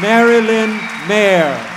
Marilyn Mayer.